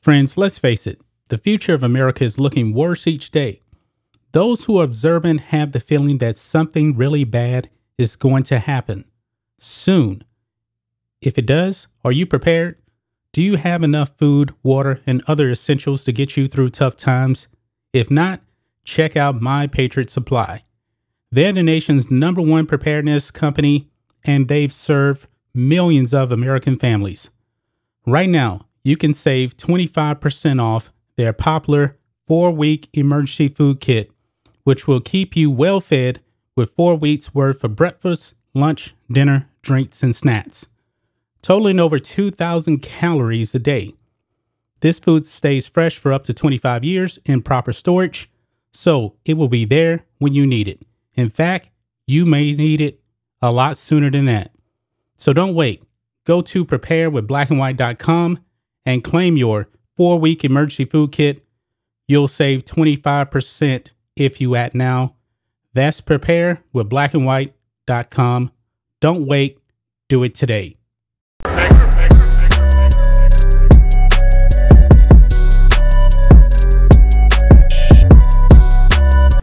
Friends, let's face it, the future of America is looking worse each day. Those who are observant have the feeling that something really bad is going to happen soon. If it does, are you prepared? Do you have enough food, water, and other essentials to get you through tough times? If not, check out My Patriot Supply. They're the nation's number one preparedness company, and they've served millions of American families. Right now, you can save 25% off their popular four week emergency food kit, which will keep you well fed with four weeks worth of breakfast, lunch, dinner, drinks, and snacks, totaling over 2,000 calories a day. This food stays fresh for up to 25 years in proper storage, so it will be there when you need it. In fact, you may need it a lot sooner than that. So don't wait. Go to preparewithblackandwhite.com and claim your four week emergency food kit. You'll save 25% if you act now. That's preparewithblackandwhite.com. Don't wait, do it today.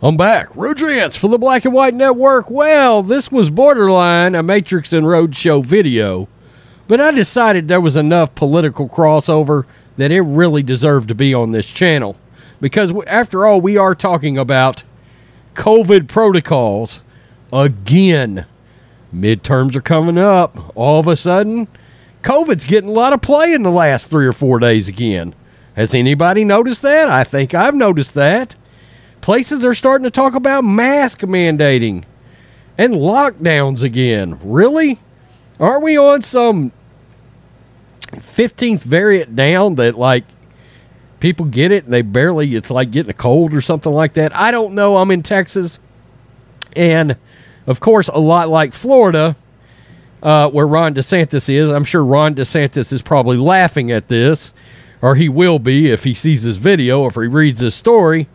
I'm back. Rodrance for the Black and White Network. Well, this was borderline a Matrix and Roadshow video, but I decided there was enough political crossover that it really deserved to be on this channel. Because after all, we are talking about COVID protocols again. Midterms are coming up. All of a sudden, COVID's getting a lot of play in the last three or four days again. Has anybody noticed that? I think I've noticed that. Places are starting to talk about mask mandating and lockdowns again. Really? Are we on some 15th variant down that like people get it and they barely it's like getting a cold or something like that. I don't know. I'm in Texas and of course a lot like Florida uh, where Ron DeSantis is. I'm sure Ron DeSantis is probably laughing at this or he will be if he sees this video if he reads this story.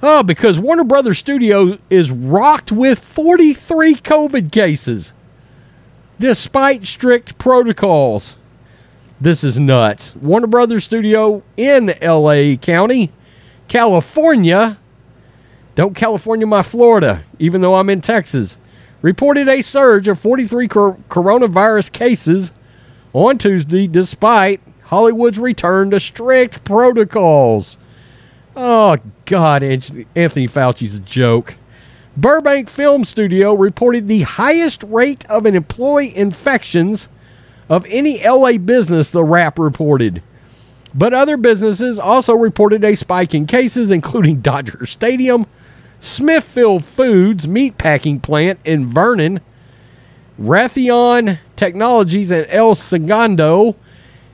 Oh, because Warner Brothers Studio is rocked with 43 COVID cases despite strict protocols. This is nuts. Warner Brothers Studio in LA County, California. Don't California my Florida, even though I'm in Texas. Reported a surge of 43 cor- coronavirus cases on Tuesday despite Hollywood's return to strict protocols. Oh, God, Anthony Fauci's a joke. Burbank Film Studio reported the highest rate of an employee infections of any LA business, the Wrap reported. But other businesses also reported a spike in cases, including Dodger Stadium, Smithfield Foods meatpacking plant in Vernon, Raytheon Technologies and El Segundo,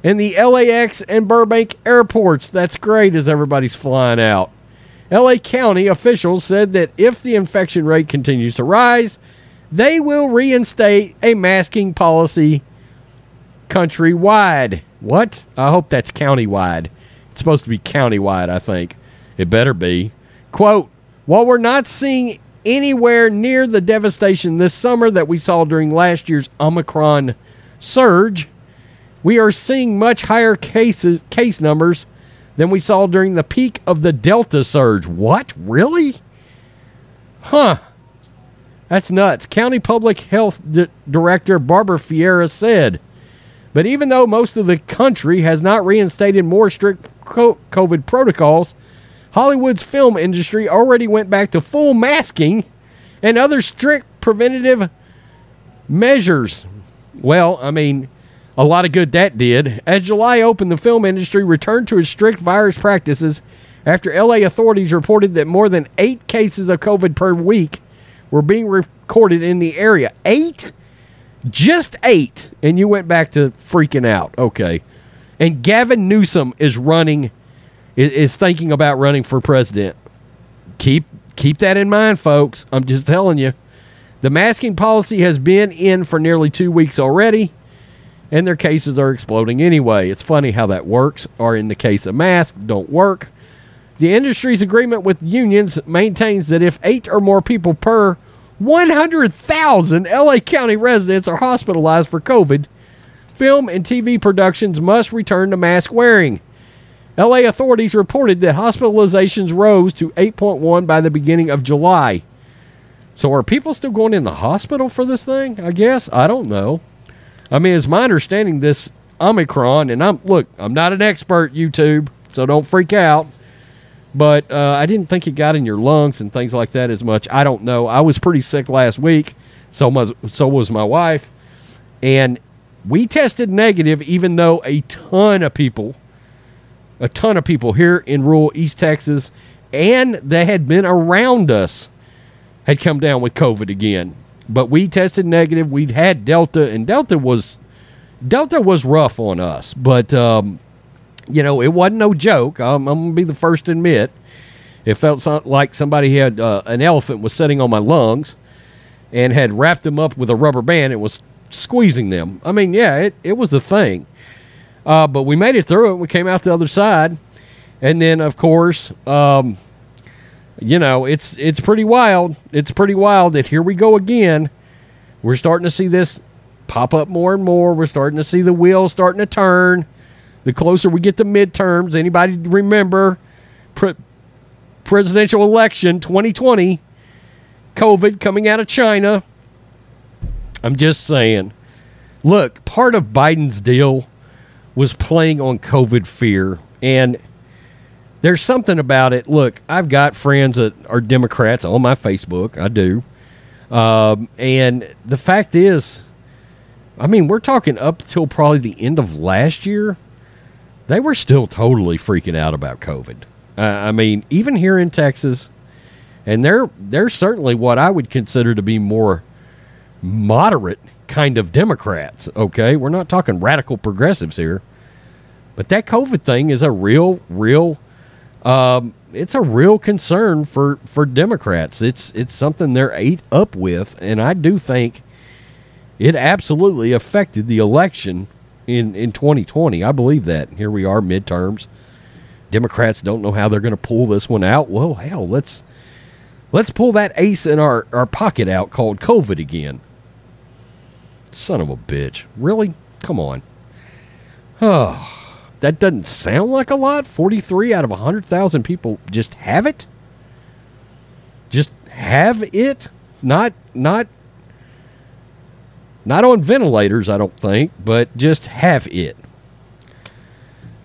and the LAX and Burbank airports. That's great as everybody's flying out. LA County officials said that if the infection rate continues to rise, they will reinstate a masking policy countrywide. What? I hope that's countywide. It's supposed to be countywide, I think. It better be. Quote While we're not seeing anywhere near the devastation this summer that we saw during last year's Omicron surge, we are seeing much higher cases case numbers than we saw during the peak of the Delta surge. What? Really? Huh. That's nuts. County Public Health D- Director Barbara Ferreira said. But even though most of the country has not reinstated more strict COVID protocols, Hollywood's film industry already went back to full masking and other strict preventative measures. Well, I mean, a lot of good that did. As July opened, the film industry returned to its strict virus practices after LA authorities reported that more than eight cases of COVID per week were being recorded in the area. Eight? Just eight. And you went back to freaking out. Okay. And Gavin Newsom is running, is thinking about running for president. Keep keep that in mind, folks. I'm just telling you. The masking policy has been in for nearly two weeks already and their cases are exploding anyway. It's funny how that works, or in the case of masks, don't work. The industry's agreement with unions maintains that if eight or more people per 100,000 LA County residents are hospitalized for COVID, film and TV productions must return to mask wearing. LA authorities reported that hospitalizations rose to 8.1 by the beginning of July. So are people still going in the hospital for this thing? I guess I don't know. I mean, it's my understanding this Omicron, and I'm look, I'm not an expert, YouTube, so don't freak out. But uh, I didn't think it got in your lungs and things like that as much. I don't know. I was pretty sick last week, so was so was my wife, and we tested negative, even though a ton of people, a ton of people here in rural East Texas, and they had been around us, had come down with COVID again. But we tested negative. We'd had Delta, and Delta was Delta was rough on us. But um, you know, it wasn't no joke. I'm, I'm gonna be the first to admit. It felt so, like somebody had uh, an elephant was sitting on my lungs and had wrapped them up with a rubber band and was squeezing them. I mean, yeah, it, it was a thing. Uh, but we made it through it. We came out the other side. And then, of course, um, you know, it's it's pretty wild. It's pretty wild that here we go again. We're starting to see this pop up more and more. We're starting to see the wheels starting to turn. The closer we get to midterms, anybody remember pre- presidential election 2020, COVID coming out of China? I'm just saying. Look, part of Biden's deal was playing on COVID fear. And there's something about it. Look, I've got friends that are Democrats on my Facebook. I do. Um, and the fact is, I mean, we're talking up till probably the end of last year. They were still totally freaking out about COVID. Uh, I mean, even here in Texas, and they're they're certainly what I would consider to be more moderate kind of Democrats. Okay, we're not talking radical progressives here, but that COVID thing is a real, real. Um, it's a real concern for for Democrats. It's it's something they're ate up with, and I do think it absolutely affected the election in in 2020. I believe that. Here we are, midterms. Democrats don't know how they're going to pull this one out. Well, hell, let's let's pull that ace in our our pocket out called COVID again. Son of a bitch. Really? Come on. Oh, that doesn't sound like a lot. 43 out of 100,000 people just have it? Just have it? Not not not on ventilators, I don't think, but just have it.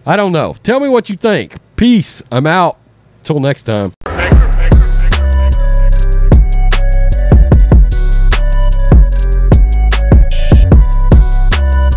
I don't know. Tell me what you think. Peace. I'm out. Till next time.